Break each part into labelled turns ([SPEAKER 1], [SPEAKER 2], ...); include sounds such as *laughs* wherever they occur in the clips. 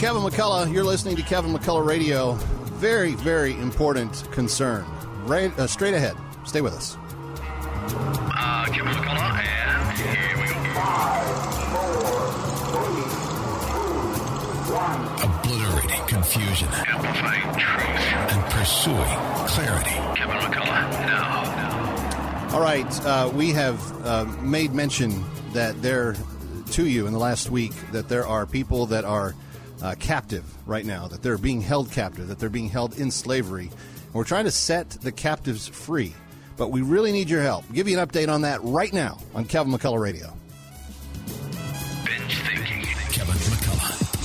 [SPEAKER 1] Kevin McCullough. You're listening to Kevin McCullough Radio. Very, very important concern. Right, uh, straight ahead. Stay with us.
[SPEAKER 2] Uh, Kevin McCullough, and here we go.
[SPEAKER 3] Five, four, three, two, one Obliterating confusion
[SPEAKER 2] Amplifying truth.
[SPEAKER 3] and pursuing clarity.
[SPEAKER 2] Kevin McCullough, now.
[SPEAKER 1] All right, uh, we have uh, made mention that there to you in the last week that there are people that are uh, captive right now, that they're being held captive, that they're being held in slavery. And we're trying to set the captives free, but we really need your help. give you an update on that right now on Kevin McCullough Radio.
[SPEAKER 2] Binge thinking.
[SPEAKER 3] Kevin McCullough.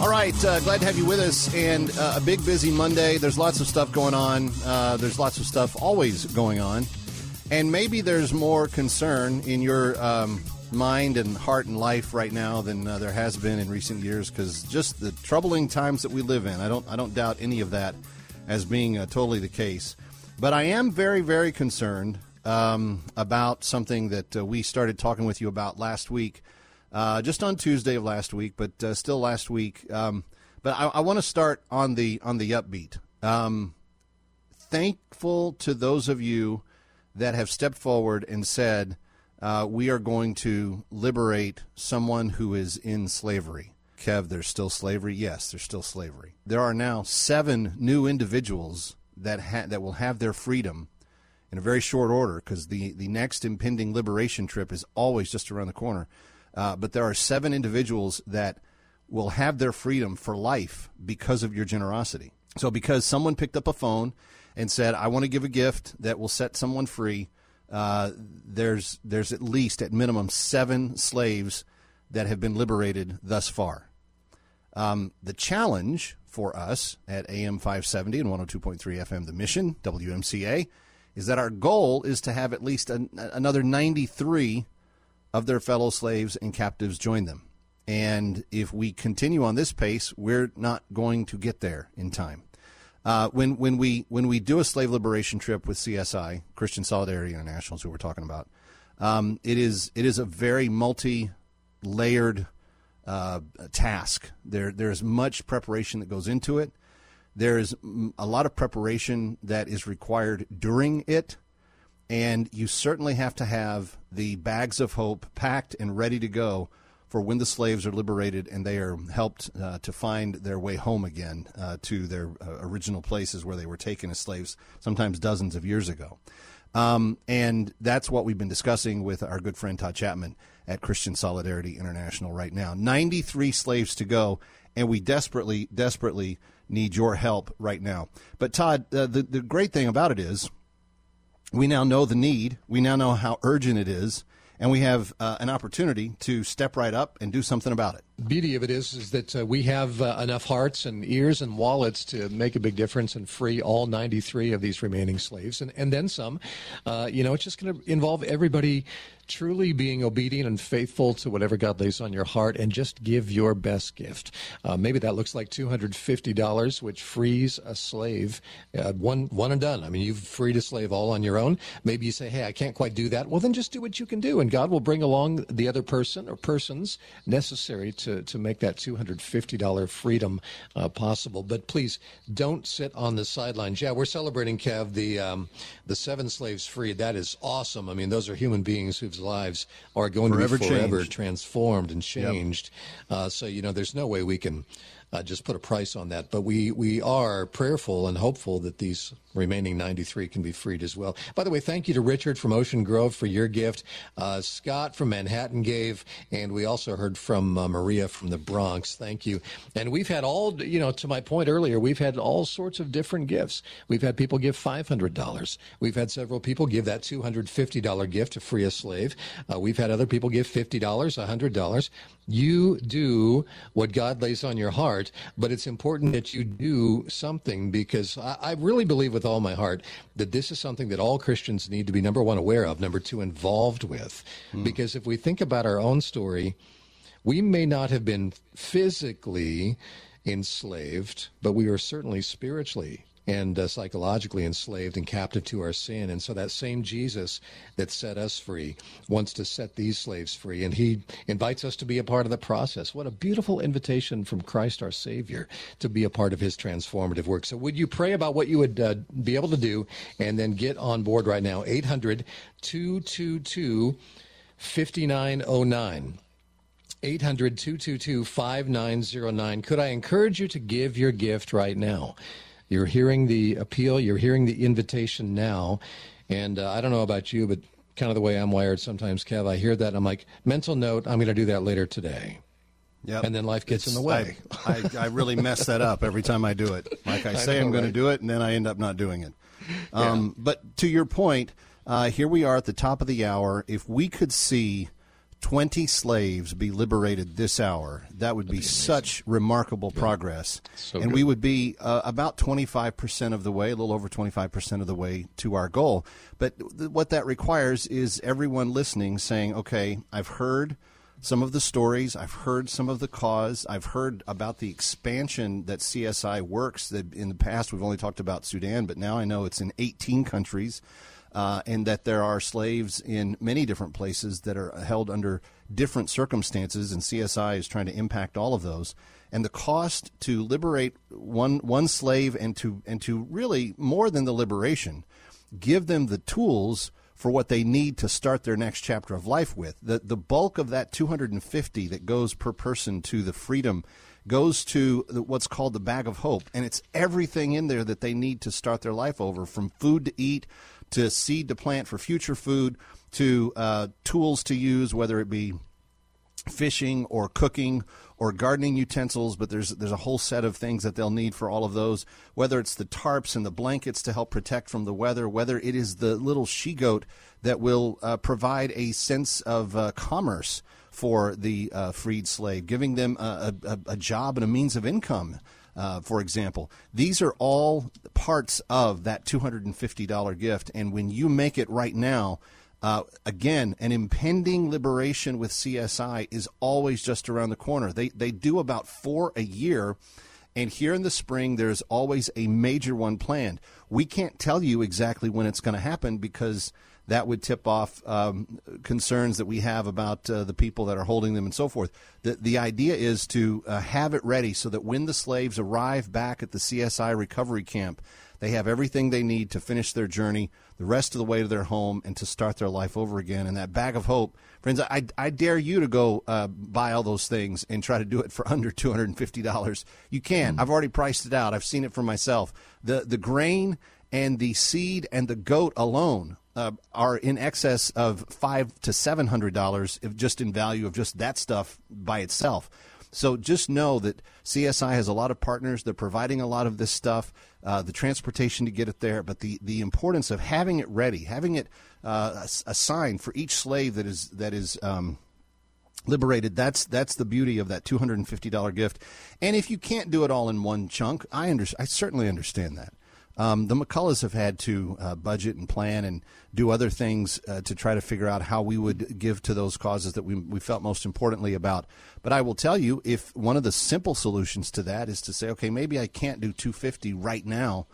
[SPEAKER 1] All right, uh, glad to have you with us. And uh, a big, busy Monday. There's lots of stuff going on. Uh, there's lots of stuff always going on. And maybe there's more concern in your um, mind and heart and life right now than uh, there has been in recent years because just the troubling times that we live in. I don't, I don't doubt any of that as being uh, totally the case. But I am very, very concerned um, about something that uh, we started talking with you about last week uh, just on Tuesday of last week, but uh, still last week. Um, but I, I want to start on the on the upbeat. Um, thankful to those of you that have stepped forward and said uh, we are going to liberate someone who is in slavery. Kev, there's still slavery. Yes, there's still slavery. There are now seven new individuals that ha- that will have their freedom in a very short order because the, the next impending liberation trip is always just around the corner. Uh, but there are seven individuals that will have their freedom for life because of your generosity. So, because someone picked up a phone and said, I want to give a gift that will set someone free, uh, there's, there's at least, at minimum, seven slaves that have been liberated thus far. Um, the challenge for us at AM 570 and 102.3 FM, the mission, WMCA, is that our goal is to have at least an, another 93 of their fellow slaves and captives join them. And if we continue on this pace, we're not going to get there in time. Uh, when when we when we do a slave liberation trip with CSI, Christian Solidarity International, is who we're talking about, um, it is it is a very multi-layered uh, task. There there's much preparation that goes into it. There is a lot of preparation that is required during it, and you certainly have to have the bags of hope packed and ready to go for when the slaves are liberated and they are helped uh, to find their way home again uh, to their uh, original places where they were taken as slaves, sometimes dozens of years ago. Um, and that's what we've been discussing with our good friend Todd Chapman at Christian Solidarity International right now. 93 slaves to go, and we desperately, desperately need your help right now. But Todd, uh, the, the great thing about it is we now know the need, we now know how urgent it is, and we have uh, an opportunity to step right up and do something about it.
[SPEAKER 4] Beauty of it is is that uh, we have uh, enough hearts and ears and wallets to make a big difference and free all 93 of these remaining slaves. And, and then some. Uh, you know it's just going to involve everybody truly being obedient and faithful to whatever god lays on your heart and just give your best gift. Uh, maybe that looks like $250 which frees a slave uh, one one and done. I mean you've freed a slave all on your own. Maybe you say hey i can't quite do that. Well then just do what you can do and god will bring along the other person or persons necessary to, to make that $250 freedom uh, possible. But please don't sit on the sidelines. Yeah, we're celebrating, Kev, the, um, the seven slaves freed. That is awesome. I mean, those are human beings whose lives are going
[SPEAKER 1] Forever
[SPEAKER 4] to be forever
[SPEAKER 1] changed.
[SPEAKER 4] transformed and changed. Uh, so, you know, there's no way we can uh, just put a price on that. But we, we are prayerful and hopeful that these remaining 93 can be freed as well. By the way, thank you to Richard from Ocean Grove for your gift. Uh, Scott from Manhattan gave, and we also heard from uh, Maria from the Bronx. Thank you. And we've had all, you know, to my point earlier, we've had all sorts of different gifts. We've had people give $500. We've had several people give that $250 gift to free a slave. Uh, we've had other people give $50, $100. You do what God lays on your heart, but it's important that you do something because I, I really believe with all my heart that this is something that all Christians need to be number one aware of, number two involved with. Hmm. Because if we think about our own story, we may not have been physically enslaved, but we were certainly spiritually and uh, psychologically enslaved and captive to our sin. And so that same Jesus that set us free wants to set these slaves free, and he invites us to be a part of the process. What a beautiful invitation from Christ our Savior to be a part of his transformative work. So, would you pray about what you would uh, be able to do and then get on board right now? 800 222 5909. 800 222 5909. Could I encourage you to give your gift right now? You're hearing the appeal, you're hearing the invitation now. And uh, I don't know about you, but kind of the way I'm wired sometimes, Kev, I hear that and I'm like, mental note, I'm going to do that later today.
[SPEAKER 1] Yep.
[SPEAKER 4] And then life gets in the way.
[SPEAKER 1] I, I, I really mess that up every time I do it. Like I *laughs* say,
[SPEAKER 4] know,
[SPEAKER 1] I'm going to do it, and then I end up not doing it. Um, But to your point, uh, here we are at the top of the hour. If we could see 20 slaves be liberated this hour, that would be, such remarkable progress.
[SPEAKER 4] So
[SPEAKER 1] and
[SPEAKER 4] good.
[SPEAKER 1] we would be uh, about 25% of the way, a little over 25% of the way to our goal. But th- what that requires is everyone listening saying, okay, I've heard some of the stories, I've heard some of the cause, I've heard about the expansion that CSI works. That in the past we've only talked about Sudan, but now I know it's in 18 countries uh, and that there are slaves in many different places that are held under different circumstances, and CSI is trying to impact all of those. And the cost to liberate one one slave and to and to really more than the liberation, give them the tools for what they need to start their next chapter of life with. The the bulk of that 250 that goes per person to the freedom goes to what's called the bag of hope, and it's everything in there that they need to start their life over, from food to eat to seed to plant for future food to uh, tools to use, whether it be fishing or cooking or gardening utensils, but there's there's a whole set of things that they'll need for all of those. Whether it's the tarps and the blankets to help protect from the weather, whether it is the little she goat that will uh, provide a sense of uh, commerce for the uh, freed slave, giving them a, a, a job and a means of income. Uh, for example, these are all parts of that $250 gift, and when you make it right now, uh, again, an impending liberation with CSI is always just around the corner. They they do about four a year, and here in the spring there's always a major one planned. We can't tell you exactly when it's going to happen because that would tip off um, concerns that we have about uh, the people that are holding them and so forth. The the idea is to uh, have it ready so that when the slaves arrive back at the CSI recovery camp. They have everything they need to finish their journey the rest of the way to their home and to start their life over again. And that bag of hope, friends, I, I dare you to go uh, buy all those things and try to do it for *laughs* under two hundred and fifty dollars. You can. I've already priced it out. I've seen it for myself. The the grain and the seed and the goat alone uh, are in excess of five to seven hundred dollars, if just in value of just that stuff by itself. So just know that CSI has a lot of partners. They're providing a lot of this stuff, uh, the transportation to get it there, but the, the importance of having it ready, having it uh, ass- assigned for each slave that is that is um, liberated. That's that's the beauty of that two hundred and fifty dollar gift. And if you can't do it all in one chunk, I under, I certainly understand that. Um, the McCulloughs have had to uh, budget and plan and do other things uh, to try to figure out how we would give to those causes that we, we felt most importantly about. But I will tell you, if one of the simple solutions to that is to say, okay, maybe I can't do 250 right now,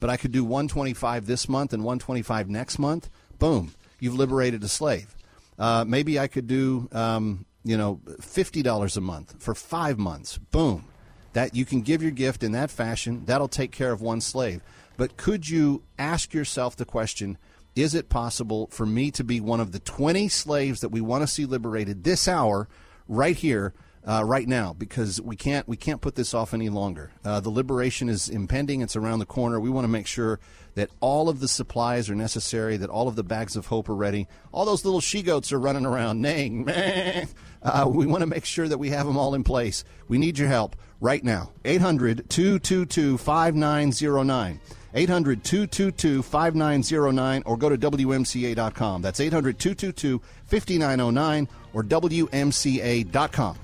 [SPEAKER 1] but I could do 125 this month and 125 next month. Boom, you've liberated a slave. Uh, maybe I could do, um, you know, fifty dollars a month for five months. Boom, that you can give your gift in that fashion. That'll take care of one slave. But could you ask yourself the question? Is it possible for me to be one of the 20 slaves that we want to see liberated this hour, right here, uh, right now? Because we can't we can't put this off any longer. Uh, the liberation is impending; it's around the corner. We want to make sure that all of the supplies are necessary, that all of the bags of hope are ready. All those little she goats are running around neighing. *laughs* Uh, we want to make sure that we have them all in place. We need your help right now. 800 222 5909. 800 222 5909 or go to WMCA.com. That's 800 222 5909 or WMCA.com.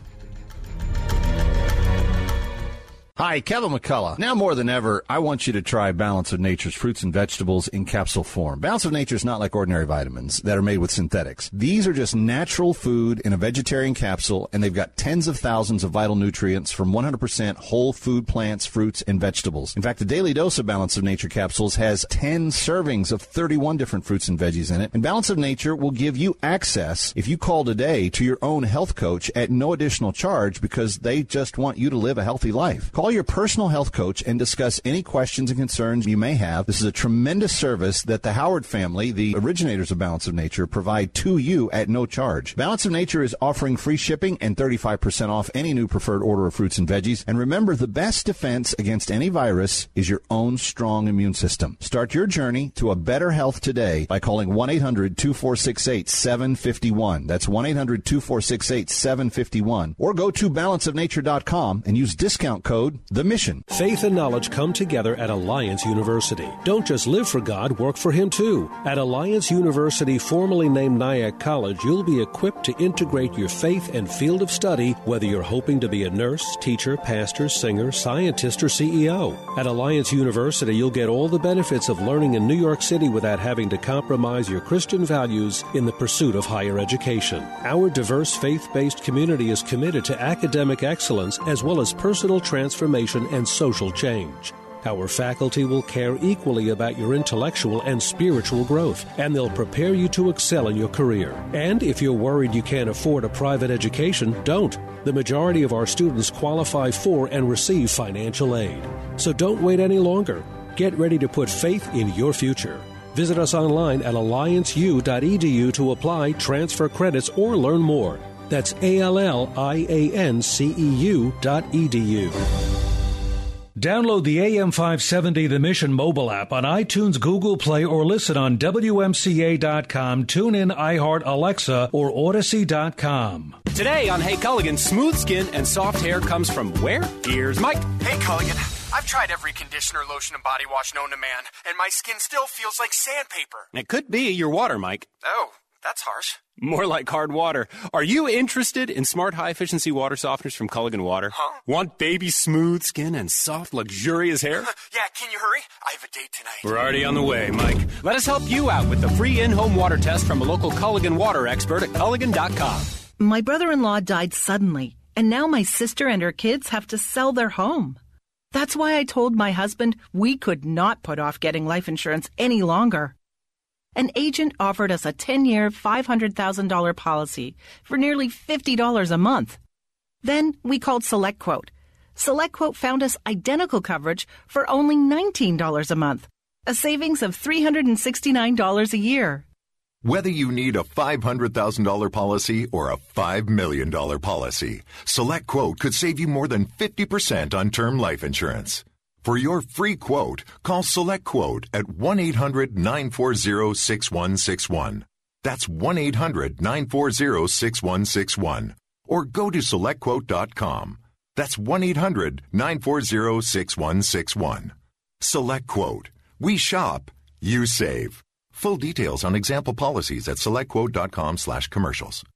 [SPEAKER 1] Hi, Kevin McCullough. Now more than ever, I want you to try Balance of Nature's fruits and vegetables in capsule form. Balance of Nature is not like ordinary vitamins that are made with synthetics. These are just natural food in a vegetarian capsule, and they've got tens of thousands of vital nutrients from 100% whole food plants, fruits, and vegetables. In fact, the daily dose of Balance of Nature capsules has 10 servings of 31 different fruits and veggies in it. And Balance of Nature will give you access, if you call today, to your own health coach at no additional charge because they just want you to live a healthy life. Call your personal health coach and discuss any questions and concerns you may have. This is a tremendous service that the Howard family, the originators of Balance of Nature, provide to you at no charge. Balance of Nature is offering free shipping and 35% off any new preferred order of fruits and veggies. And remember, the best defense against any virus is your own strong immune system. Start your journey to a better health today by calling 1-800-2468-751. That's 1-800-2468-751. Or go to balanceofnature.com and use discount code The Mission.
[SPEAKER 5] Faith and knowledge come together at Alliance University. Don't just live for God, work for Him too. At Alliance University, formerly named Nyack College, you'll be equipped to integrate your faith and field of study, whether you're hoping to be a nurse, teacher, pastor, singer, scientist, or CEO. At Alliance University, you'll get all the benefits of learning in New York City without having to compromise your Christian values in the pursuit of higher education. Our diverse faith based community is committed to academic excellence as well as personal transformation and social change. Our faculty will care equally about your intellectual and spiritual growth, and they'll prepare you to excel in your career. And if you're worried you can't afford a private education, don't. The majority of our students qualify for and receive financial aid. So don't wait any longer. Get ready to put faith in your future. Visit us online at allianceu.edu to apply, transfer credits, or learn more. That's A L L I A N C E U dot edu.
[SPEAKER 6] Download the AM570 The Mission mobile app on iTunes, Google Play, or listen on WMCA.com, TuneIn, iHeart, Alexa, or Odyssey.com.
[SPEAKER 7] Today on Hey Culligan, smooth skin and soft hair comes from where? Here's Mike.
[SPEAKER 8] Hey Culligan, I've tried every conditioner, lotion, and body wash known to man, and my skin still feels like sandpaper.
[SPEAKER 7] It could be your water, Mike.
[SPEAKER 8] Oh, that's harsh.
[SPEAKER 7] More like hard water. Are you interested in smart high efficiency water softeners from Culligan Water?
[SPEAKER 8] Huh?
[SPEAKER 7] Want baby smooth skin and soft, luxurious hair? *laughs*
[SPEAKER 8] yeah, can you hurry? I have a date tonight.
[SPEAKER 7] We're already on the way, Mike. Let us help you out with the free in home water test from a local Culligan water expert at Culligan.com.
[SPEAKER 9] My brother in law died suddenly, and now my sister and her kids have to sell their home. That's why I told my husband we could not put off getting life insurance any longer. An agent offered us a 10 year, $500,000 policy for nearly $50 a month. Then we called SelectQuote. SelectQuote found us identical coverage for only $19 a month, a savings of $369 a year.
[SPEAKER 10] Whether you need a $500,000 policy or a $5 million policy, SelectQuote could save you more than 50% on term life insurance. For your free quote, call SelectQuote at 1-800-940-6161. That's 1-800-940-6161. Or go to SelectQuote.com. That's 1-800-940-6161. SelectQuote. We shop. You save. Full details on example policies at selectquote.com slash commercials.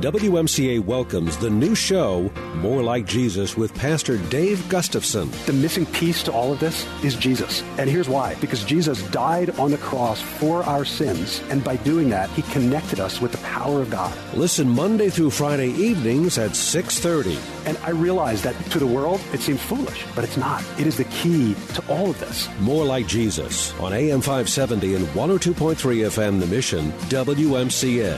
[SPEAKER 5] WMCA welcomes the new show, More Like Jesus, with Pastor Dave Gustafson.
[SPEAKER 11] The missing piece to all of this is Jesus. And here's why. Because Jesus died on the cross for our sins, and by doing that, he connected us with the power of God.
[SPEAKER 5] Listen Monday through Friday evenings at 6:30.
[SPEAKER 11] And I realize that to the world it seems foolish, but it's not. It is the key to all of this.
[SPEAKER 5] More Like Jesus on AM 570 and 102.3 FM The Mission, WMCA.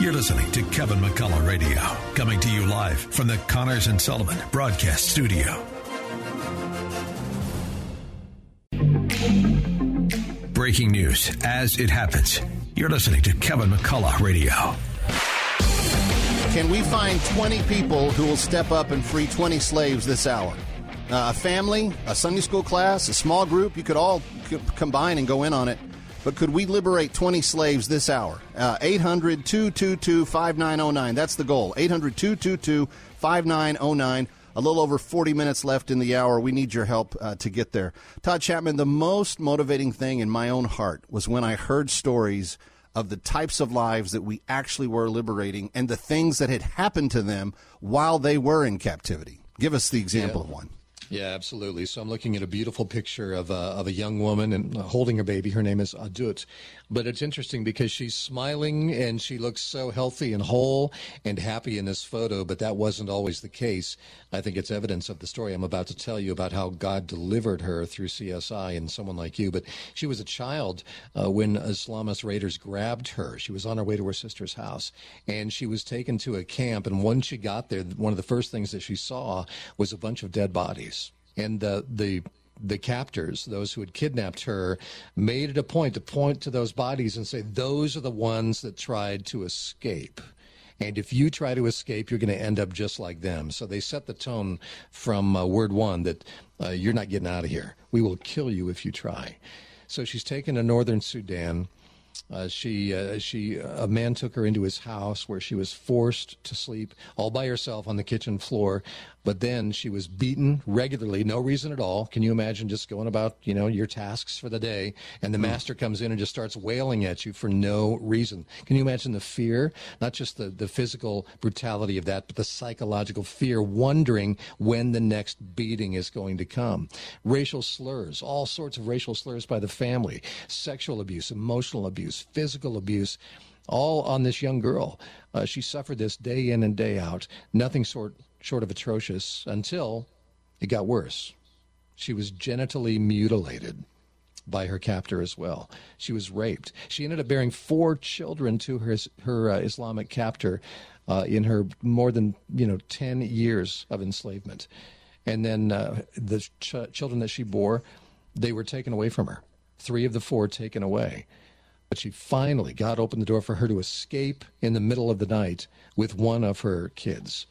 [SPEAKER 3] You're listening to Kevin McCullough Radio, coming to you live from the Connors and Sullivan Broadcast Studio. Breaking news as it happens. You're listening to Kevin McCullough Radio.
[SPEAKER 1] Can we find 20 people who will step up and free 20 slaves this hour? Uh, a family, a Sunday school class, a small group, you could all combine and go in on it. But could we liberate 20 slaves this hour? Uh, 800 222 5909. That's the goal. 800 222 5909. A little over 40 minutes left in the hour. We need your help uh, to get there. Todd Chapman, the most motivating thing in my own heart was when I heard stories of the types of lives that we actually were liberating and the things that had happened to them while they were in captivity. Give us the example
[SPEAKER 4] Yeah.
[SPEAKER 1] of one.
[SPEAKER 4] Yeah, absolutely. So I'm looking at a beautiful picture of a, of a young woman and holding her baby. Her name is Adut. But it's interesting because she's smiling and she looks so healthy and whole and happy in this photo, but that wasn't always the case. I think it's evidence of the story I'm about to tell you about how God delivered her through CSI and someone like you. But she was a child uh, when Islamist raiders grabbed her. She was on her way to her sister's house and she was taken to a camp. And once she got there, one of the first things that she saw was a bunch of dead bodies. And uh, the the captors, those who had kidnapped her, made it a point to point to those bodies and say, those are the ones that tried to escape. And if you try to escape, you're going to end up just like them. So they set the tone from uh, word one that uh, you're not getting out of here. We will kill you if you try. So she's taken to northern Sudan. Uh, she, uh, she, a man took her into his house where she was forced to sleep all by herself on the kitchen floor. But then she was beaten regularly, no reason at all. Can you imagine just going about, you know, your tasks for the day, and the master comes in and just starts wailing at you for no reason? Can you imagine the fear, not just the the physical brutality of that, but the psychological fear, wondering when the next beating is going to come? Racial slurs, all sorts of racial slurs by the family, sexual abuse, emotional abuse, physical abuse all on this young girl. Uh, she suffered this day in and day out, nothing short, short of atrocious until it got worse. She was genitally mutilated by her captor as well. She was raped. She ended up bearing four children to her her uh, Islamic captor uh, in her more than you know ten years of enslavement, and then uh, the ch- children that she bore, they were taken away from her. Three of the four taken away. But she finally, God opened the door for her to escape in the middle of the night with one of her kids.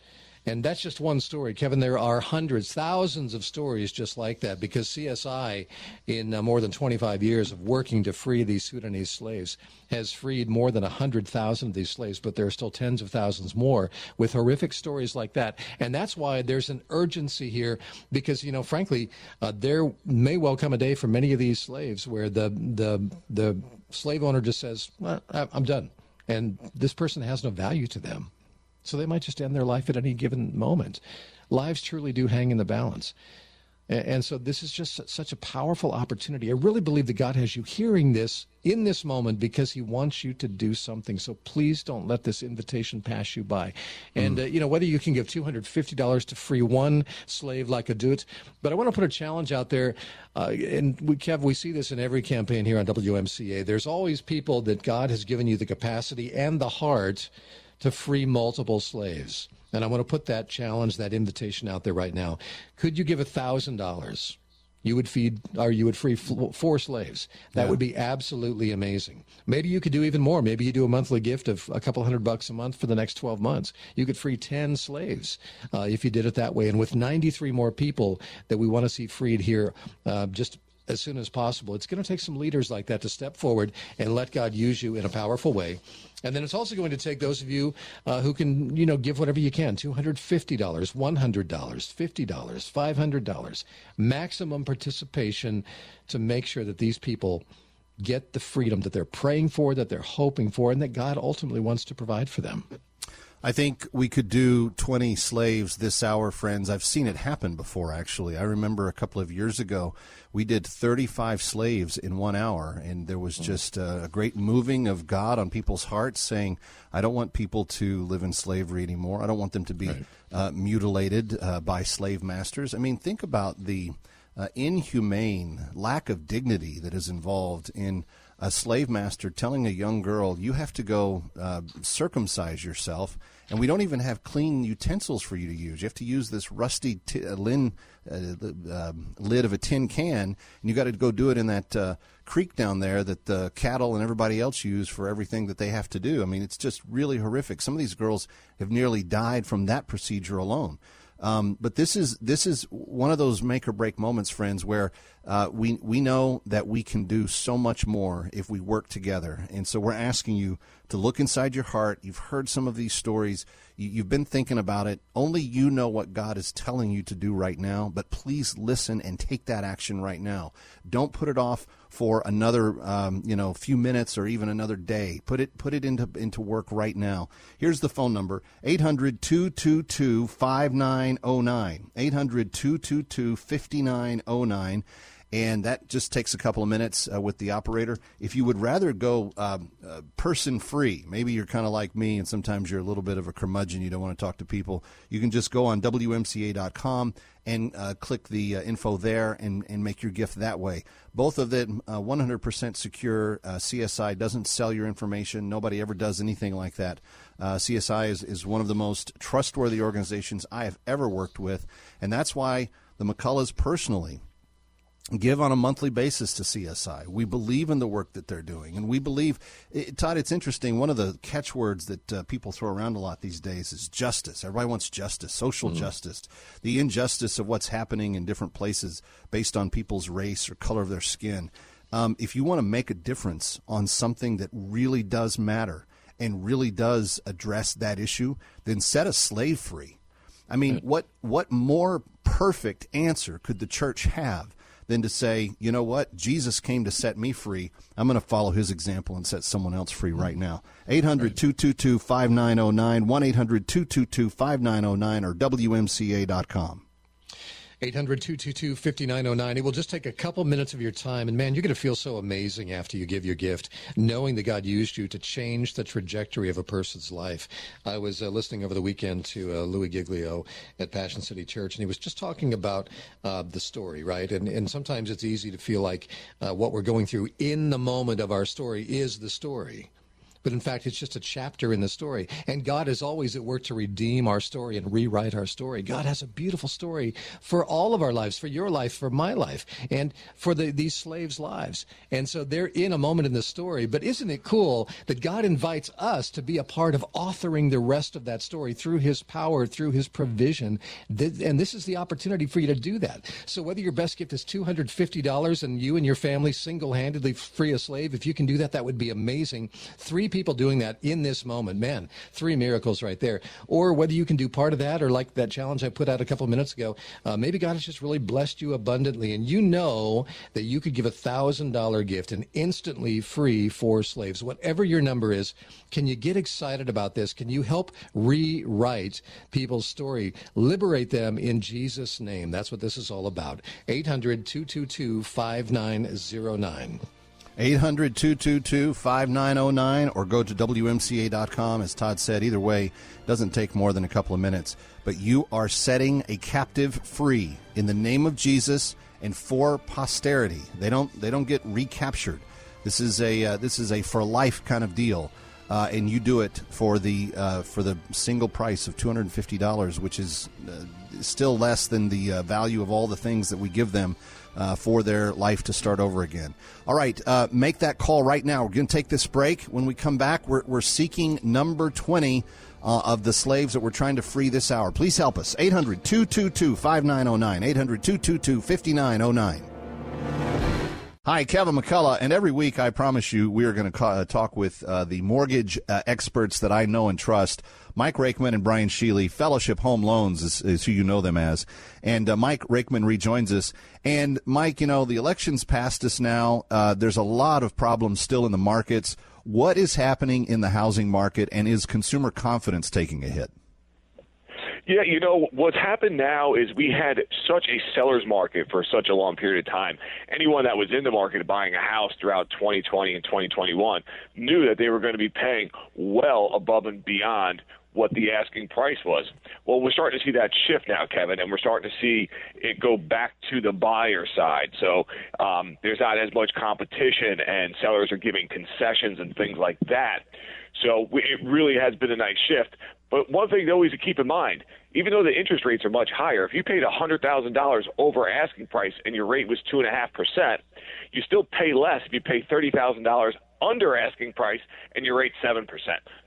[SPEAKER 4] And that's just one story. Kevin, there are hundreds, thousands of stories just like that because CSI, in uh, more than 25 years of working to free these Sudanese slaves, has freed more than 100,000 of these slaves, but there are still tens of thousands more with horrific stories like that. And that's why there's an urgency here because, you know, frankly, uh, there may well come a day for many of these slaves where the, the, the slave owner just says, well, I'm done. And this person has no value to them. So they might just end their life at any given moment. Lives truly do hang in the balance. And so this is just such a powerful opportunity. I really believe that God has you hearing this in this moment because he wants you to do something. So please don't let this invitation pass you by. And, uh, you know, whether you can give $250 to free one slave like Adut, but I want to put a challenge out there. Uh, and we, Kev, we see this in every campaign here on WMCA. There's always people that God has given you the capacity and the heart to free multiple slaves. And I want to put that challenge, that invitation out there right now. Could you give a $1,000? You would feed, or you would free four slaves. That would be absolutely amazing. Maybe you could do even more. Maybe you do a monthly gift of a couple hundred bucks a month for the next 12 months. You could free 10 slaves uh, if you did it that way. And with 93 more people that we want to see freed here, uh, just as soon as possible. It's going to take some leaders like that to step forward and let God use you in a powerful way. And then it's also going to take those of you uh, who can, you know, give whatever you can $250, $100, $50, $500, maximum participation to make sure that these people get the freedom that they're praying for, that they're hoping for, and that God ultimately wants to provide for them.
[SPEAKER 1] I think we could do 20 slaves this hour, friends. I've seen it happen before, actually. I remember a couple of years ago, we did 35 slaves in one hour, and there was just a great moving of God on people's hearts saying, I don't want people to live in slavery anymore. I don't want them to be right. uh, mutilated uh, by slave masters. I mean, think about the uh, inhumane lack of dignity that is involved in a slave master telling a young girl, you have to go uh, circumcise yourself, and we don't even have clean utensils for you to use. You have to use this rusty t- uh, lin, uh, uh, lid of a tin can, and you got to go do it in that uh, creek down there that the cattle and everybody else use for everything that they have to do. I mean, it's just really horrific. Some of these girls have nearly died from that procedure alone. Um, but this is this is one of those make or break moments, friends, where uh, we we know that we can do so much more if we work together. And so we're asking you to look inside your heart. You've heard some of these stories. You, you've been thinking about it. Only you know what God is telling you to do right now. But please listen and take that action right now. Don't put it off for another um, you know few minutes or even another day. Put it put it into into work right now. Here's the phone number 800-222-5909. 800-222-5909 and that just takes a couple of minutes uh, with the operator. If you would rather go um, uh, person free, maybe you're kind of like me and sometimes you're a little bit of a curmudgeon, you don't want to talk to people, you can just go on WMCA.com and uh, click the uh, info there and, and make your gift that way. Both of them 100% uh, secure. Uh, CSI doesn't sell your information, nobody ever does anything like that. CSI is, is one of the most trustworthy organizations I have ever worked with, and that's why the McCulloughs personally give on a monthly basis to CSI. We believe in the work that they're doing, and we believe, it, Todd. It's interesting. One of the catchwords that uh, people throw around a lot these days is justice. Everybody wants justice, social mm. justice, the injustice of what's happening in different places based on people's race or color of their skin. Um, if you want to make a difference on something that really does matter and really does address that issue, then set a slave free. I mean, what what more perfect answer could the church have than to say, you know what, Jesus came to set me free. I'm going to follow his example and set someone else free right now. 800 222 5909, 1 800 222 5909, or WMCA.com.
[SPEAKER 4] 800 222 5909. It will just take a couple minutes of your time. And man, you're going to feel so amazing after you give your gift, knowing that God used you to change the trajectory of a person's life. I was uh, listening over the weekend to uh, Louie Giglio at Passion City Church, and he was just talking about uh, the story, right? And, and sometimes it's easy to feel like uh, what we're going through in the moment of our story is the story but in fact, it's just a chapter in the story. And God is always at work to redeem our story and rewrite our story. God has a beautiful story for all of our lives, for your life, for my life, and for the, these slaves' lives. And so they're in a moment in the story. But isn't it cool that God invites us to be a part of authoring the rest of that story through His power, through His provision? And this is the opportunity for you to do that. So whether your best gift is $250 and you and your family single handedly free a slave, if you can do that, that would be amazing. Three people doing that in this moment. Man, three miracles right there. Or whether you can do part of that, or like that challenge I put out a couple minutes ago, uh, maybe God has just really blessed you abundantly, and you know that you could give a thousand dollar gift and instantly free four slaves. Whatever your number is, can you get excited about this? Can you help rewrite people's story, liberate them in Jesus' name? That's what this is all about. 800 222 5909.
[SPEAKER 1] 800 222 5909 or go to WMCA.com. As Todd said, either way, doesn't take more than a couple of minutes. But you are setting a captive free in the name of Jesus and for posterity. They don't they don't get recaptured. This is a uh, this is a for life kind of deal. Uh, and you do it for the uh, for the single price of two hundred and fifty dollars, which is uh, still less than the uh, value of all the things that we give them uh, for their life to start over again. All right, uh, make that call right now. We're going to take this break. When we come back, we're, we're seeking number 20 uh, of the slaves that we're trying to free this hour. Please help us. 800 222 5909. 800 222 5909. Hi, Kevin McCullough, and every week I promise you we are going to ca- uh, talk with uh, the mortgage uh, experts that I know and trust. Mike Rakeman and Brian Sheely, Fellowship Home Loans is, is who you know them as. And uh, Mike Rakeman rejoins us. And Mike, you know, the election's past us now. Uh, there's a lot of problems still in the markets. What is happening in the housing market, and is consumer confidence taking a hit?
[SPEAKER 12] Yeah, you know, what's happened now is we had such a seller's market for such a long period of time. Anyone that was in the market buying a house throughout 2020 and 2021 knew that they were going to be paying well above and beyond what the asking price was. Well, we're starting to see that shift now, Kevin, and we're starting to see it go back to the buyer side. So um, there's not as much competition, and sellers are giving concessions and things like that. So we, it really has been a nice shift. But one thing always to keep in mind, even though the interest rates are much higher, if you paid $100,000 over asking price and your rate was 2.5%, you still pay less if you pay $30,000 under asking price and your rate 7%. So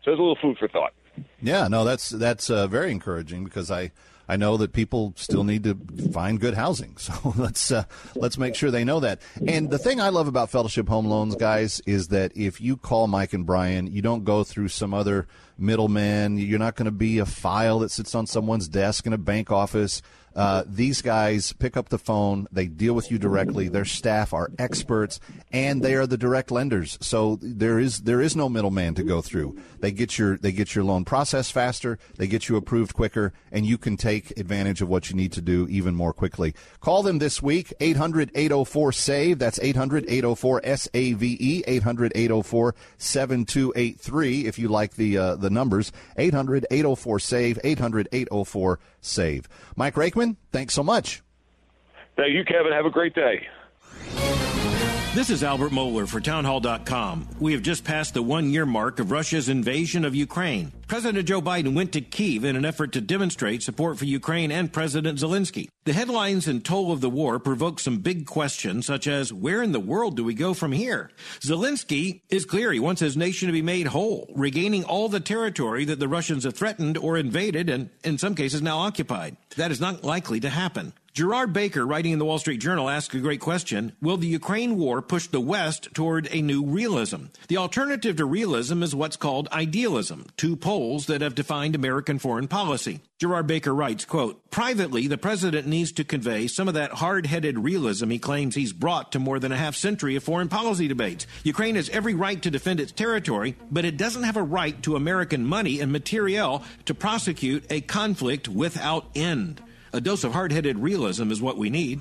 [SPEAKER 12] there's a little food for thought.
[SPEAKER 1] Yeah, no, that's that's uh, very encouraging because I I know that people still need to find good housing. *laughs* So let's uh, let's make sure they know that. And the thing I love about Fellowship Home Loans, guys, is that if you call Mike and Brian, you don't go through some other middleman. You're not going to be a file that sits on someone's desk in a bank office. Uh, these guys pick up the phone, they deal with you directly. Their staff are experts, and they are the direct lenders. So there is there is no middleman to go through. They get your they get your loan process faster, they get you approved quicker, and you can take advantage of what you need to do even more quickly. Call them this week 800-804-SAVE. That's 800-804-SAVE 800-804-7283 if you like the uh, the numbers 800-804-SAVE 800-804-SAVE. Mike Rakeman, thanks so much.
[SPEAKER 12] Thank you, Kevin. Have a great day.
[SPEAKER 13] This is Albert Mohler for Townhall.com. We have just passed the one year mark of Russia's invasion of Ukraine. President Joe Biden went to Kiev in an effort to demonstrate support for Ukraine and President Zelensky. The headlines and toll of the war provoke some big questions, such as where in the world do we go from here? Zelensky is clear he wants his nation to be made whole, regaining all the territory that the Russians have threatened or invaded and, in some cases, now occupied. That is not likely to happen. Gerard Baker, writing in the Wall Street Journal, asks a great question. Will the Ukraine war push the West toward a new realism? The alternative to realism is what's called idealism, two poles that have defined American foreign policy. Gerard Baker writes, quote, Privately, the president needs to convey some of that hard-headed realism he claims he's brought to more than a half century of foreign policy debates. Ukraine has every right to defend its territory, but it doesn't have a right to American money and materiel to prosecute a conflict without end. A dose of hard headed realism is what we need.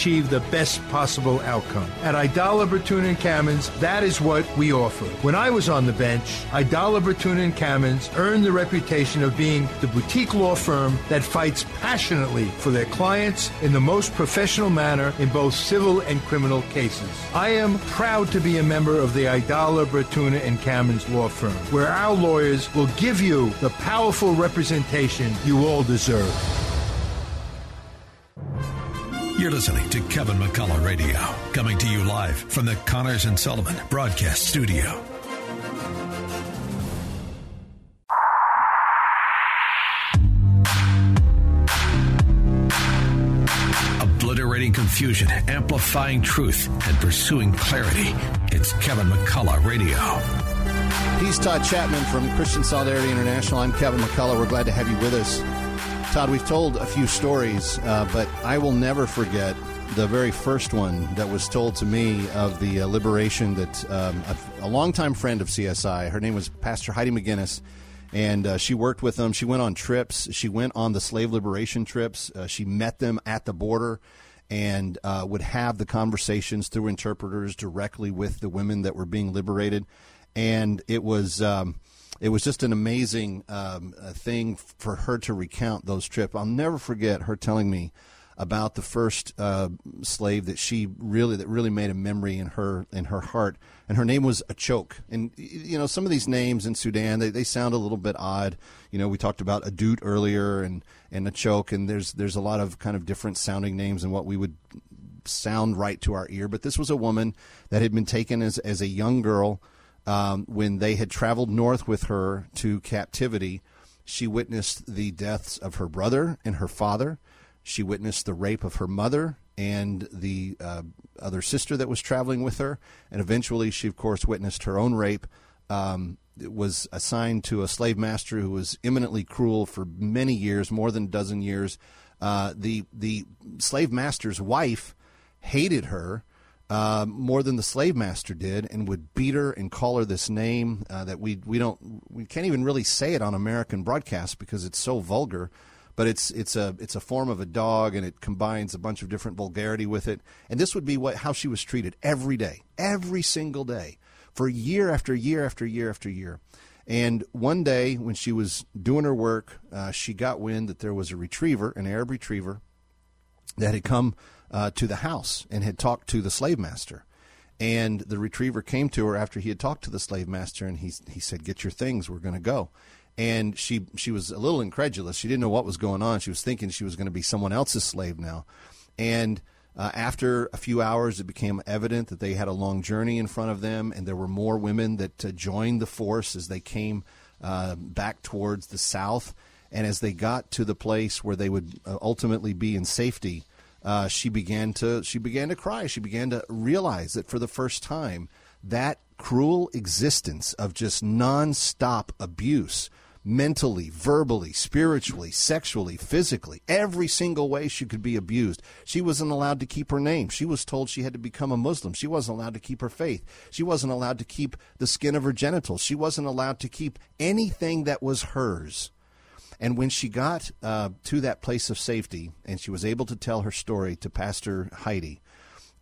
[SPEAKER 14] achieve the best possible outcome. At Idala, Bertuna and Kamens, that is what we offer. When I was on the bench, Idala, Bertuna and Kamens earned the reputation of being the boutique law firm that fights passionately for their clients in the most professional manner in both civil and criminal cases. I am proud to be a member of the Idala, Bertuna and Kamens law firm, where our lawyers will give you the powerful representation you all deserve.
[SPEAKER 3] You're listening to Kevin McCullough Radio, coming to you live from the Connors and Sullivan Broadcast Studio. Obliterating confusion, amplifying truth, and pursuing clarity. It's Kevin McCullough Radio.
[SPEAKER 1] He's Todd Chapman from Christian Solidarity International. I'm Kevin McCullough. We're glad to have you with us. Todd, we've told a few stories, uh, but I will never forget the very first one that was told to me of the uh, liberation that um, a, a longtime friend of CSI, her name was Pastor Heidi McGinnis, and uh, she worked with them. She went on trips. She went on the slave liberation trips. Uh, she met them at the border and uh, would have the conversations through interpreters directly with the women that were being liberated. And it was. Um, it was just an amazing um, thing for her to recount those trips. I'll never forget her telling me about the first uh, slave that she really that really made a memory in her in her heart, and her name was Achoke And you know, some of these names in Sudan they, they sound a little bit odd. You know, we talked about Adut earlier, and and Achoke and there's there's a lot of kind of different sounding names and what we would sound right to our ear. But this was a woman that had been taken as as a young girl um, when they had traveled north with her to captivity. She witnessed the deaths of her brother and her father. She witnessed the rape of her mother and the uh, other sister that was traveling with her. And eventually, she, of course, witnessed her own rape. Um, was assigned to a slave master who was eminently cruel for many years, more than a dozen years. Uh, the the slave master's wife hated her uh, more than the slave master did, and would beat her and call her this name uh, that we we don't we can't even really say it on American broadcast because it's so vulgar. But it's it's a it's a form of a dog, and it combines a bunch of different vulgarity with it. And this would be what how she was treated every day, every single day, for year after year after year after year. And one day, when she was doing her work, uh, she got wind that there was a retriever, an Arab retriever, that had come uh, to the house and had talked to the slave master. And the retriever came to her after he had talked to the slave master, and he he said, "Get your things. We're going to go." And she she was a little incredulous. She didn't know what was going on. She was thinking she was going to be someone else's slave now. And uh, after a few hours, it became evident that they had a long journey in front of them, and there were more women that uh, joined the force as they came uh, back towards the south. And as they got to the place where they would uh, ultimately be in safety, uh, she began to she began to cry. She began to realize that for the first time, that cruel existence of just nonstop abuse, mentally, verbally, spiritually, sexually, physically, every single way she could be abused. She wasn't allowed to keep her name. She was told she had to become a Muslim. She wasn't allowed to keep her faith. She wasn't allowed to keep the skin of her genitals. She wasn't allowed to keep anything that was hers. And when she got uh, to that place of safety and she was able to tell her story to Pastor Heidi,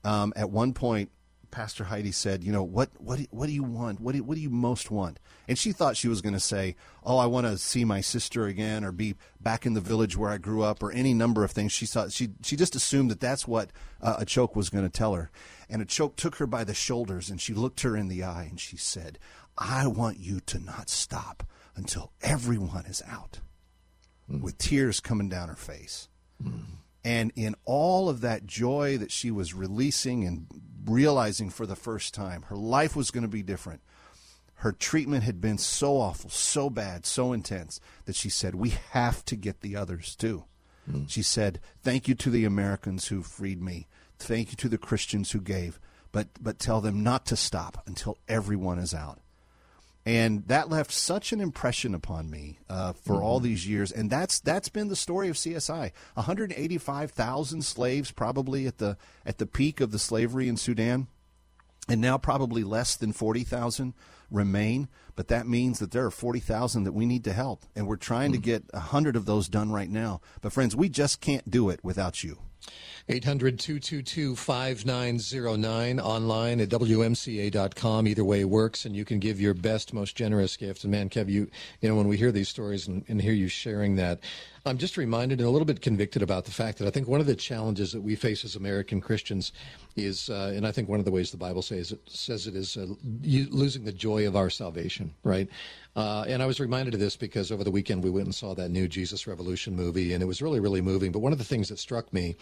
[SPEAKER 1] um, at one point, Pastor Heidi said, "You know what? What? What do you want? What do, what do you most want?" And she thought she was going to say, "Oh, I want to see my sister again, or be back in the village where I grew up, or any number of things." She thought she she just assumed that that's what uh, Achok was going to tell her. And Achok took her by the shoulders and she looked her in the eye and she said, "I want you to not stop until everyone is out." Mm. with tears coming down her face. Mm. And in all of that joy that she was releasing and realizing for the first time, her life was going to be different. Her treatment had been so awful, so bad, so intense that she said, We have to get the others too. Mm. She said, Thank you to the Americans who freed me. Thank you to the Christians who gave. But, but tell them not to stop until everyone is out and that left such an impression upon me uh, for
[SPEAKER 4] Mm-hmm.
[SPEAKER 1] all these years. And that's that's been the story of CSI. 185,000 slaves, probably at the at the peak of the slavery in Sudan, and now probably less than 40,000 remain. But that means that there are 40,000 that we need to help, and we're trying to get a hundred of those done right now. But friends, we just can't do it without you.
[SPEAKER 4] 800 222 5909 online at WMCA.com. Either way works, and you can give your best, most generous gift. And man, Kev, you, you know, when we hear these stories and, and hear you sharing that, I'm just reminded and a little bit convicted about the fact that I think one of the challenges that we face as American Christians is, uh, and I think one of the ways the Bible says it, says it is uh, losing the joy of our salvation, right? Uh, and I was reminded of this because over the weekend we went and saw that new Jesus Revolution movie, and it was really, really moving. But one of the things that struck me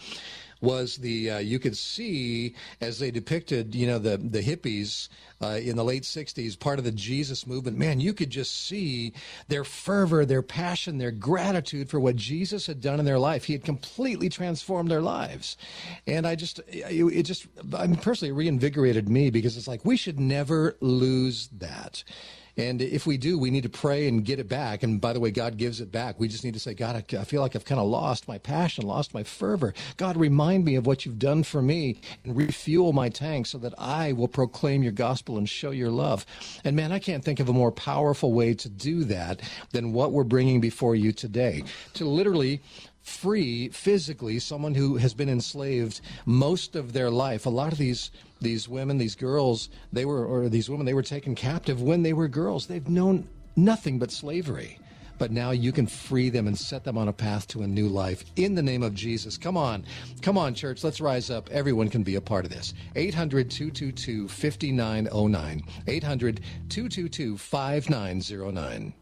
[SPEAKER 4] was the uh, you could see as they depicted you know the the hippies uh, in the late 60s part of the jesus movement man you could just see their fervor their passion their gratitude for what jesus had done in their life. He had completely transformed their lives. And i just it, it just i mean personally reinvigorated me because it's like we should never lose that and if we do, we need to pray and get it back. And by the way, God gives it back. We just need to say, God, I, feel like I've kind of lost my passion, lost my fervor. God, remind me of what you've done for me and refuel my tank so that I will proclaim your gospel and show your love. And man, I can't think of a more powerful way to do that than what we're bringing before you today. To literally free physically someone who has been enslaved most of their life. A lot of these these women, these girls, they were or these women, they were taken captive when they were girls. They've known nothing but slavery. but now you can free them and set them on a path to a new life in the name of Jesus. Come on. Come on, church. Let's rise up. Everyone can be a part of this. 800 222 5909. 800 222 5909.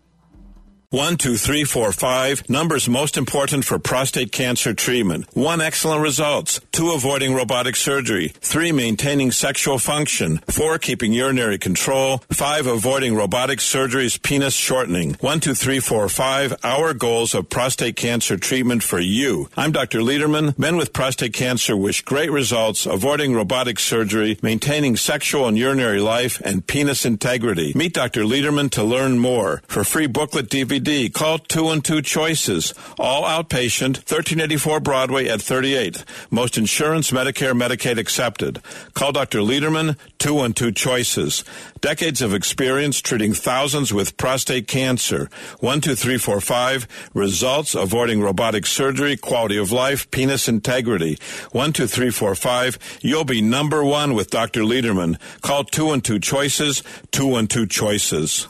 [SPEAKER 15] One, two, three, four, five. Numbers most important for prostate cancer treatment. One, excellent results. Two, avoiding robotic surgery. Three, maintaining sexual function. Four, keeping urinary control. Five, avoiding robotic surgery's penis shortening. One, two, three, four, five. Our goals of prostate cancer treatment for you. I'm Dr. Lederman. Men with prostate cancer wish great results, avoiding robotic surgery, maintaining sexual and urinary life, and penis integrity. Meet Dr. Lederman to learn more. For free booklet DVD, call 212 Choices. All outpatient, 1384 Broadway at 38. Most insurance, Medicare, Medicaid accepted. Call Dr. Lederman, 212 Choices. Decades of experience treating thousands with prostate cancer. 12345. Results avoiding robotic surgery, quality of life, penis integrity. 12345. You'll be number one with Dr. Lederman. Call 212 Choices, 212 Choices.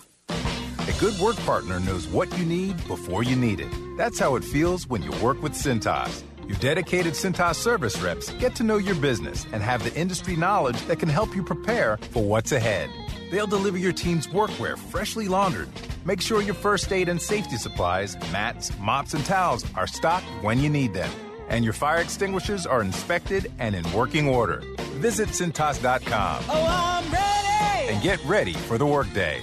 [SPEAKER 16] A good work partner knows what you need before you need it. That's how it feels when you work with Cintas. Your dedicated Cintas service reps get to know your business and have the industry knowledge that can help you prepare for what's ahead. They'll deliver your team's workwear freshly laundered. Make sure your first aid and safety supplies, mats, mops, and towels are stocked when you need them. And your fire extinguishers are inspected and in working order. Visit Cintas.com.
[SPEAKER 17] Oh, I'm ready!
[SPEAKER 16] And get ready for the workday.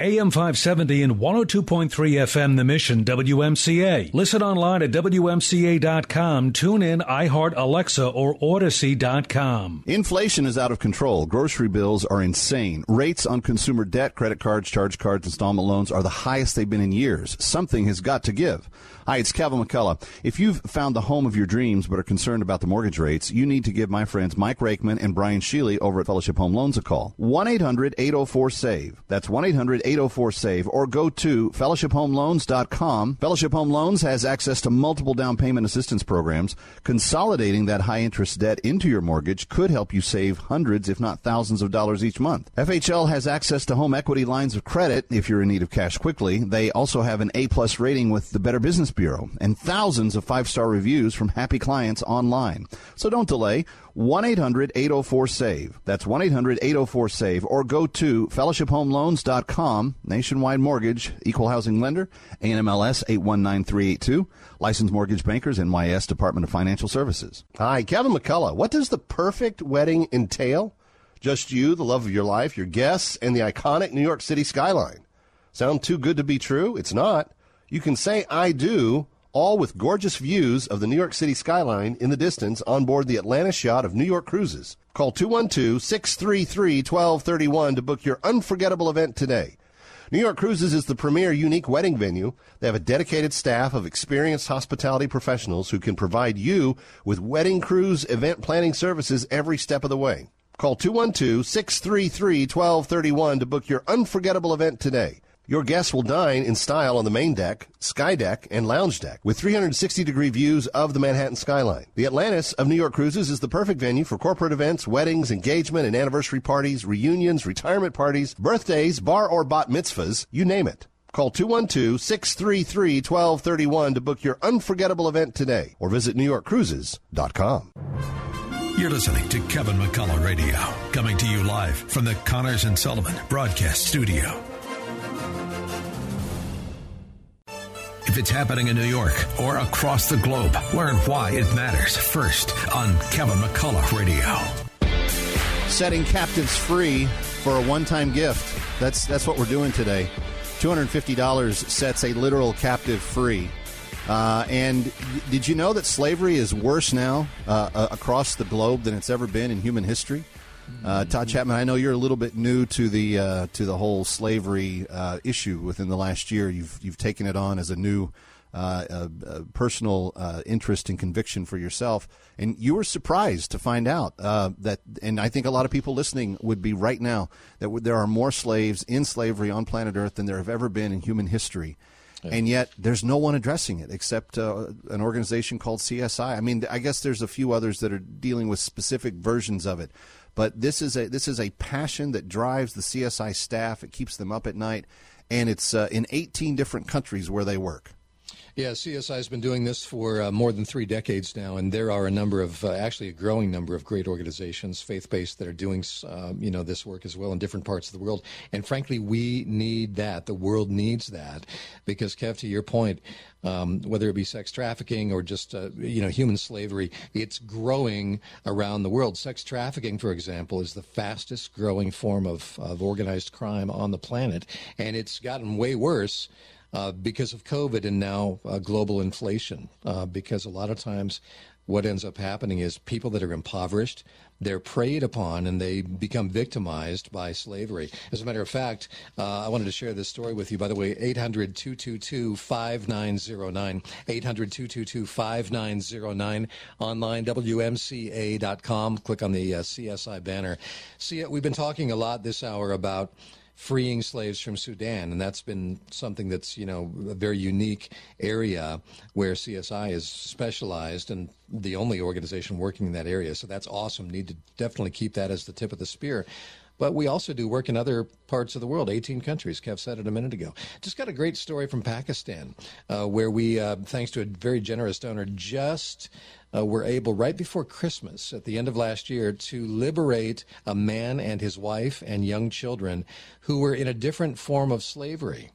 [SPEAKER 6] AM 570 and 102.3 FM The Mission, WMCA. Listen online at WMCA.com. Tune in, iHeart, Alexa, or Audacy.com.
[SPEAKER 1] Inflation is out of control. Grocery bills are insane. Rates on consumer debt, credit cards, charge cards, installment loans are the highest they've been in years. Something has got to give. Hi, it's Kevin McCullough. If you've found the home of your dreams but are concerned about the mortgage rates, you need to give my friends Mike Rakeman and Brian Sheely over at Fellowship Home Loans a call. 1-800-804-SAVE. That's oh 1-800-804-SAVE or go to fellowshiphomeloans.com. Fellowship Home Loans has access to multiple down payment assistance programs. Consolidating that high interest debt into your mortgage could help you save hundreds, if not thousands of dollars each month. FHL has access to home equity lines of credit if you're in need of cash quickly. They also have an A-plus rating with the Better Business Bureau and thousands of five-star reviews from happy clients online. So don't delay. 1-800-804-SAVE. That's 1-800-804-SAVE or go to fellowshiphomeloans.com. Nationwide mortgage, equal housing lender, ANMLS 819382. Licensed mortgage bankers, NYS Department of Financial Services.
[SPEAKER 18] Hi, Kevin McCullough. What does the perfect wedding entail? Just you, the love of your life, your guests, and the iconic New York City skyline. Sound too good to be true? It's not. You can say I do, all with gorgeous views of the New York City skyline in the distance on board the Atlantis yacht of New York Cruises. Call 212-633-1231 to book your unforgettable event today. New York Cruises is the premier unique wedding venue. They have a dedicated staff of experienced hospitality professionals who can provide you with wedding cruise event planning services every step of the way. Call 212-633-1231 to book your unforgettable event today. Your guests will dine in style on the main deck, sky deck, and lounge deck with 360 degree views of the Manhattan skyline. The Atlantis of New York Cruises is the perfect venue for corporate events, weddings, engagement and anniversary parties, reunions, retirement parties, birthdays, bar or bat mitzvahs, you name it. Call 212-633-1231 to book your unforgettable event today or visit newyorkcruises.com.
[SPEAKER 3] You're listening to Kevin McCullough Radio, coming to you live from the Connors and Sullivan Broadcast Studio. If it's happening in New York or across the globe, learn why it matters first on Kevin McCullough Radio.
[SPEAKER 1] Setting captives free for a one-time gift. That's that's what we're doing today. $250 sets a literal captive free. Uh, and did you know that slavery is worse now uh, uh, across the globe than it's ever been in human history? Uh, Todd Chapman, I know you're a little bit new to the uh, to the whole slavery uh, issue within the last year. You've you've taken it on as a new uh, personal uh, interest and conviction for yourself, and you were surprised to find out uh, that. And I think a lot of people listening would be right now that w- there are more slaves in slavery on planet Earth than there have ever been in human history. And yet, there's no one addressing it except uh, an organization called CSI. I mean, I guess there's a few others that are dealing with specific versions of it, but this is a this is a passion that drives the CSI staff. It keeps them up at night, and it's uh, in 18 different countries where they work.
[SPEAKER 4] Yeah, CSI has been doing this for uh, more than three decades now, and there are a number of, uh, actually, a growing number of great organizations, faith-based, that are doing, um, you know, this work as well in different parts of the world. And frankly, we need that. The world needs that because, Kev, to your point, um, whether it be sex trafficking or just, uh, you know, human slavery, it's growing around the world. Sex trafficking, for example, is the fastest growing form of, of organized crime on the planet, and it's gotten way worse uh, because of COVID and now uh, global inflation. Uh, because a lot of times, what ends up happening is people that are impoverished, they're preyed upon and they become victimized by slavery. As a matter of fact, uh, I wanted to share this story with you. By the way, 800 222 5909. 800 222 5909. Online, WMCA.com. Click on the uh, CSI banner. See, we've been talking a lot this hour about freeing slaves from Sudan, and that's been something that's you know a very unique area where CSI is specialized and the only organization working in that area. So that's awesome. Need to definitely keep that as the tip of the spear. But we also do work in other parts of the world, 18 countries. Kev said it a minute ago. Just got a great story from Pakistan, uh, where we, uh, thanks to a very generous donor, just uh, were able, right before Christmas at the end of last year, to liberate a man and his wife and young children who were in a different form of slavery.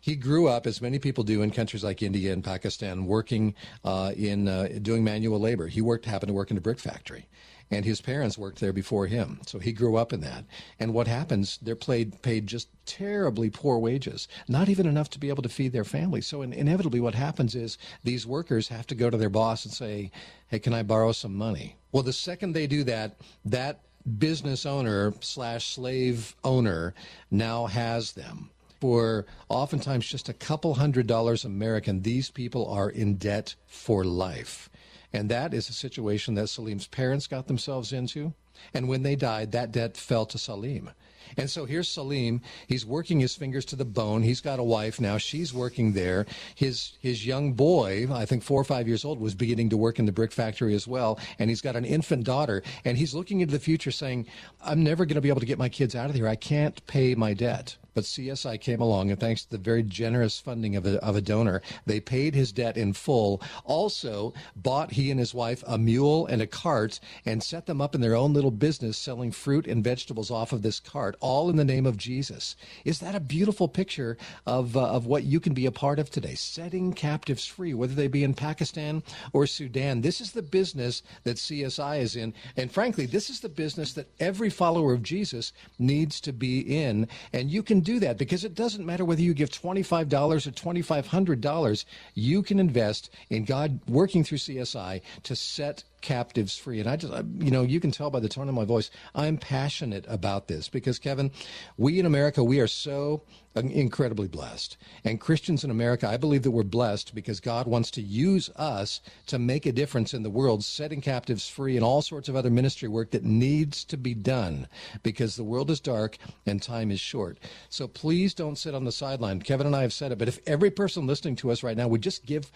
[SPEAKER 4] He grew up, as many people do in countries like India and Pakistan, working uh, in uh, doing manual labor. He worked, happened to work in a brick factory and his parents worked there before him. So he grew up in that. And what happens, they're paid, paid just terribly poor wages, not even enough to be able to feed their families. So in, inevitably, what happens is these workers have to go to their boss and say, hey, can I borrow some money? Well, the second they do that, that business owner slash slave owner now has them for oftentimes just a couple hundred dollars American, these people are in debt for life. And that is a situation that Salim's parents got themselves into. And when they died, that debt fell to Salim. And so here's Salim. He's working his fingers to the bone. He's got a wife now. She's working there. His his young boy, I think four or five years old, was beginning to work in the brick factory as well. And he's got an infant daughter. And he's looking into the future, saying, "I'm never going to be able to get my kids out of here. I can't pay my debt." But CSI came along, and thanks to the very generous funding of a, of a donor, they paid his debt in full. Also, bought he and his wife a mule and a cart and set them up in their own little business selling fruit and vegetables off of this cart, all in the name of Jesus. Is that a beautiful picture of, uh, of what you can be a part of today? Setting captives free, whether they be in Pakistan or Sudan. This is the business that CSI is in. And frankly, this is the business that every follower of Jesus needs to be in. And you can do that because it doesn't matter whether you give $25 or $2,500. You can invest in God working through CSI to set captives free. And I just, you know, you can tell by the tone of my voice, I'm passionate about this because, Kevin, we in America, we are so incredibly blessed. And Christians in America, I believe that we're blessed because God wants to use us to make a difference in the world, setting captives free and all sorts of other ministry work that needs to be done because the world is dark and time is short. So please don't sit on the sideline. Kevin and I have said it, but if every person listening to us right now would just give,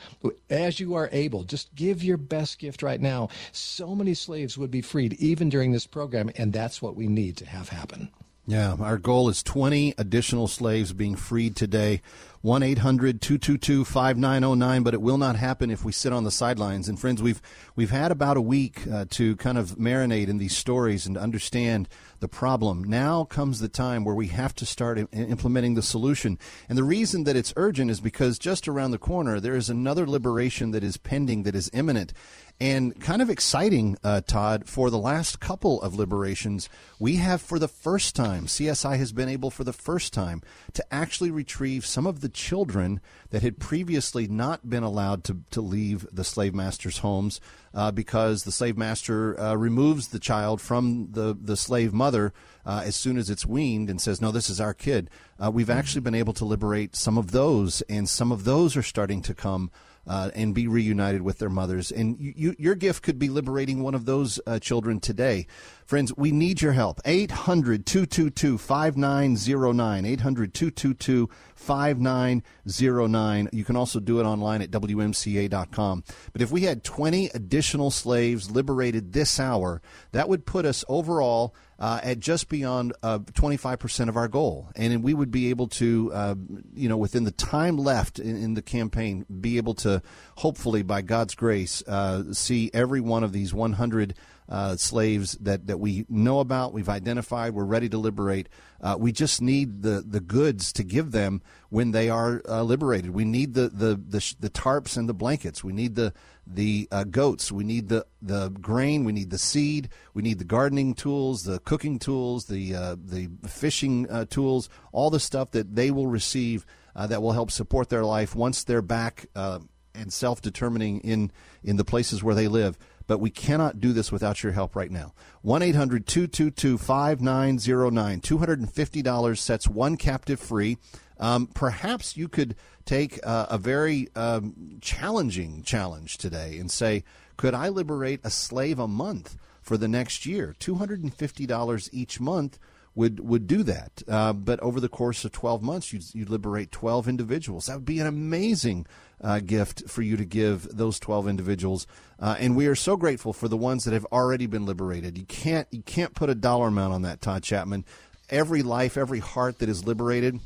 [SPEAKER 4] as you are able, just give your best gift right now, so many slaves would be freed even during this program, and that's what we need to have happen.
[SPEAKER 1] Yeah, our goal is 20 additional slaves being freed today. 1 800 222 5909, but it will not happen if we sit on the sidelines. And friends, we've, we've had about a week uh, to kind of marinate in these stories and understand the problem. Now comes the time where we have to start implementing the solution. And the reason that it's urgent is because just around the corner, there is another liberation that is pending, that is imminent. And kind of exciting, uh, Todd, for the last couple of liberations, we have for the first time, CSI has been able for the first time to actually retrieve some of the children that had previously not been allowed to, to leave the slave master's homes uh, because the slave master uh, removes the child from the, the slave mother uh, as soon as it's weaned and says, No, this is our kid. Uh, we've actually been able to liberate some of those, and some of those are starting to come uh, and be reunited with their mothers. And you, you, your gift could be liberating one of those uh, children today. Friends, we need your help. 800 222 5909. 800 222 5909. You can also do it online at WMCA.com. But if we had 20 additional slaves liberated this hour, that would put us overall uh, at just beyond uh, 25% of our goal. And we would be able to, uh, you know, within the time left in, in, the campaign, be able to hopefully, by God's grace, uh, see every one of these 100 uh, slaves that, that we know about, we've identified, we're ready to liberate. Uh, we just need the, the goods to give them when they are uh, liberated. We need the, the, the, the, tarps and the blankets. We need the, the uh, goats. We need the, the grain. We need the seed. We need the gardening tools, the cooking tools, the, uh, the fishing uh, tools, all the stuff that they will receive that will help support their life once they're back and self determining in, in the places where they live but we cannot do this without your help right now. 1 800 222 5909. $250 sets one captive free. Um, perhaps you could take uh, a very um, challenging challenge today and say, could I liberate a slave a month for the next year? $250 each month would would do that. Uh, but over the course of 12 months, you'd, you'd liberate 12 individuals. That would be an amazing uh, gift for you to give those 12 individuals. Uh, and we are so grateful for the ones that have already been liberated. You can't you can't put a dollar amount on that, Todd Chapman. Every life, every heart that is liberated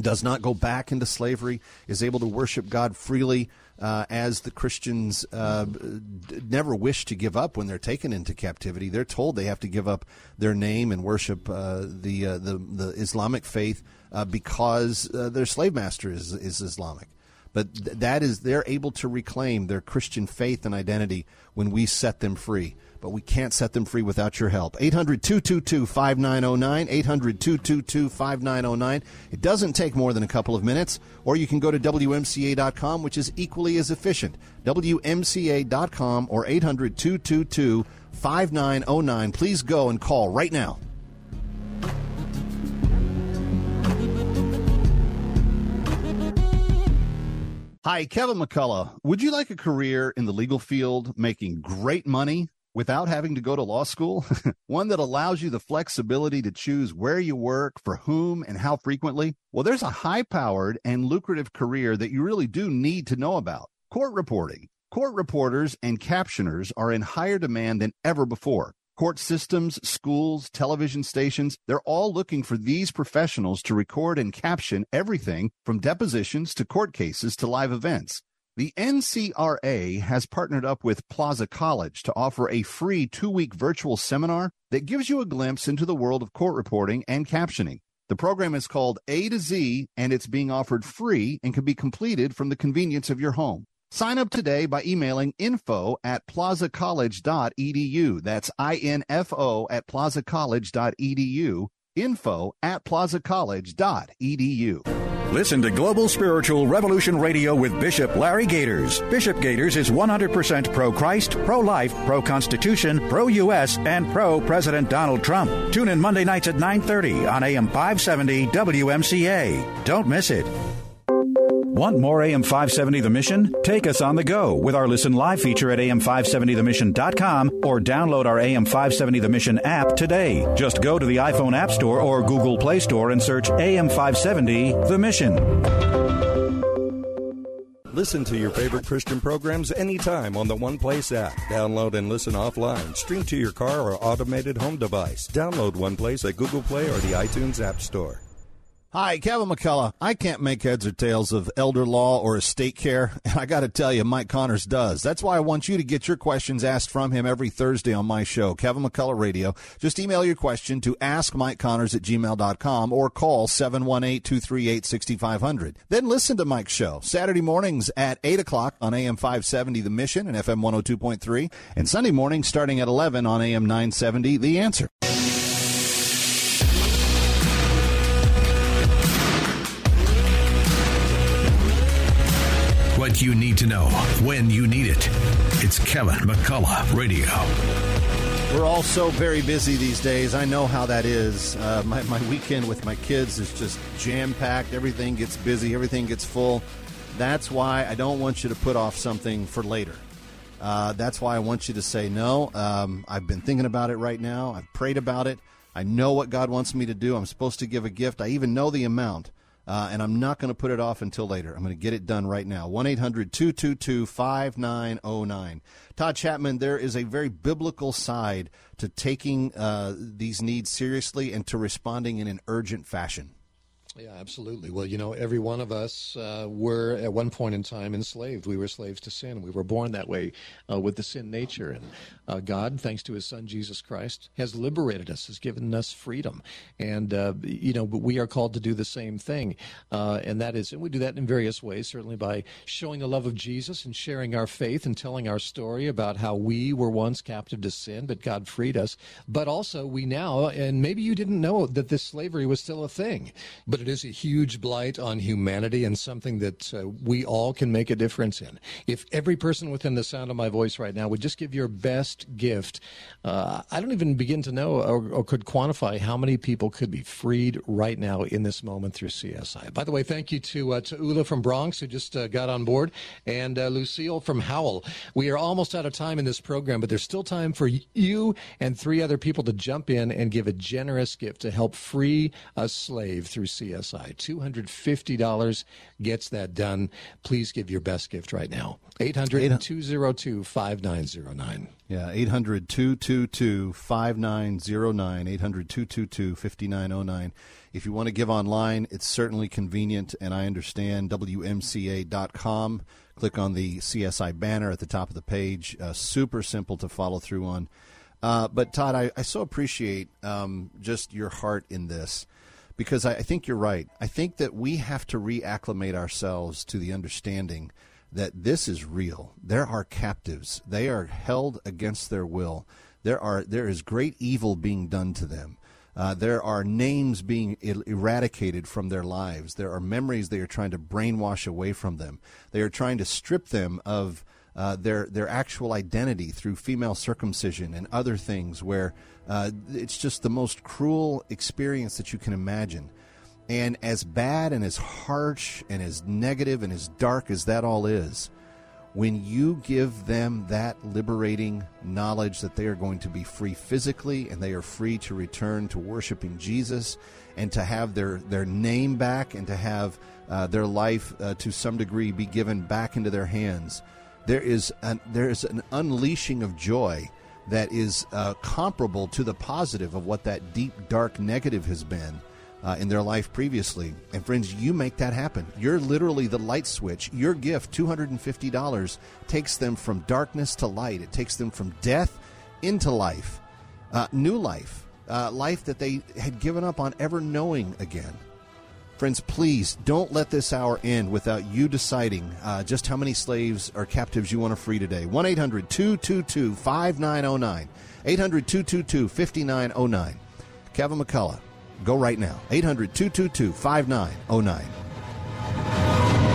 [SPEAKER 1] does not go back into slavery, is able to worship God freely, uh, as the Christians uh, never wish to give up when they're taken into captivity. They're told they have to give up their name and worship uh, the, uh, the, the Islamic faith uh, because uh, their slave master is is Islamic. But th- that is they're able to reclaim their Christian faith and identity when we set them free but we can't set them free without your help. 800 222 5909. 800 222 5909. It doesn't take more than a couple of minutes, or you can go to WMCA.com, which is equally as efficient. WMCA.com or 800 222 5909. Please go and call right now. Hi, Kevin McCullough. Would you like a career in the legal field making great money? without having to go to law school, *laughs* one that allows you the flexibility to choose where you work, for whom, and how frequently? Well, there's a high powered and lucrative career that you really do need to know about court reporting. Court reporters and captioners are in higher demand than ever before. Court systems, schools, television stations, they're all looking for these professionals to record and caption everything from depositions to court cases to live events. The NCRA has partnered up with Plaza College to offer a free two week virtual seminar that gives you a glimpse into the world of court reporting and captioning. The program is called A to Z and it's being offered free and can be completed from the convenience of your home. Sign up today by emailing info at plazacollege.edu. That's I-N-F-O at plazacollege.edu. Info at plazacollege.edu.
[SPEAKER 19] Listen to Global Spiritual Revolution Radio with Bishop Larry Gaiters. Bishop Gaiters is 100% pro Christ, pro life, pro Constitution, pro U.S., and pro President Donald Trump. Tune in Monday nights at 9:30 on AM 570 WMCA. Don't miss it. Want more AM 570 The Mission? Take us on the go with our Listen Live feature at AM570TheMission.com or download our AM 570 The Mission app today. Just go to the iPhone App Store or Google Play Store and search AM 570 The Mission.
[SPEAKER 20] Listen to your favorite Christian programs anytime on the One Place app. Download and listen offline. Stream to your car or automated home device. Download One Place at Google Play or the iTunes App Store.
[SPEAKER 1] Hi, Kevin McCullough. I can't make heads or tails of elder law or estate care, *laughs* and I got to tell you, Mike Connors does. That's why I want you to get your questions asked from him every Thursday on my show, Kevin McCullough Radio. Just email your question to askmikeconnors at gmail.com or call 718-238-6500. Then listen to Mike's show Saturday mornings at 8 o'clock on AM 570 The Mission and FM 102.3, and Sunday mornings starting at 11 on AM 970 The Answer.
[SPEAKER 3] You need to know when you need it. It's Kevin McCullough Radio.
[SPEAKER 1] We're all so very busy these days. I know how that is. Uh, my, my weekend with my kids is just jam packed. Everything gets busy, everything gets full. That's why I don't want you to put off something for later. Uh, that's why I want you to say, no, um, I've been thinking about it right now. I've prayed about it. I know what God wants me to do. I'm supposed to give a gift. I even know the amount. Uh, and I'm not going to put it off until later. I'm going to get it done right now. 1 800 222 5909. Todd Chapman, there is a very biblical side to taking uh, these needs seriously and to responding in an urgent fashion.
[SPEAKER 4] Yeah, absolutely. Well, you know, every one of us uh, were at one point in time enslaved. We were slaves to sin. We were born that way uh, with the sin nature. And uh, God, thanks to his son Jesus Christ, has liberated us, has given us freedom. And, uh, you know, we are called to do the same thing. Uh, and that is, and we do that in various ways, certainly by showing the love of Jesus and sharing our faith and telling our story about how we were once captive to sin, but God freed us. But also, we now, and maybe you didn't know that this slavery was still a thing, but it is a huge blight on humanity and something that uh, we all can make a difference in. If every person within the sound of my voice right now would just give your best gift, uh, I don't even begin to know or, or, could quantify how many people could be freed right now in this moment through CSI. By the way, thank you to, uh, to Ula from Bronx who just uh, got on board and uh, Lucille from Howell. We are almost out of time in this program, but there's still time for you and three other people to jump in and give a generous gift to help free a slave through CSI. CSI. $250 gets that done. Please give your best gift right now. 800 202 5909.
[SPEAKER 1] Yeah, 800 222 5909. 800 222 5909. If you want to give online, it's certainly convenient, and I understand WMCA.com. Click on the CSI banner at the top of the page. Uh, super simple to follow through on. Uh, but Todd, I, I so appreciate um, just your heart in this because I, think you're right. I think that we have to reacclimate ourselves to the understanding that this is real. There are captives. They are held against their will. There are there is great evil being done to them. Uh, there are names being eradicated from their lives. There are memories they are trying to brainwash away from them. They are trying to strip them of uh, their their actual identity through female circumcision and other things where uh, it's just the most cruel experience that you can imagine. And as bad and as harsh and as negative and as dark as that all is, when you give them that liberating knowledge that they are going to be free physically and they are free to return to worshiping Jesus and to have their, their name back and to have uh, their life uh, to some degree be given back into their hands, there is an, there is an unleashing of joy that is uh, comparable to the positive of what that deep, dark negative has been uh, in their life previously. And friends, you make that happen. You're literally the light switch. Your gift, $250, takes them from darkness to light, it takes them from death into life, uh, new life, uh, life that they had given up on ever knowing again. Friends, please don't let this hour end without you deciding uh, just how many slaves or captives you want to free today. 1 800 222 5909. 800 222 5909. Kevin McCullough, go right now. 800 222 5909.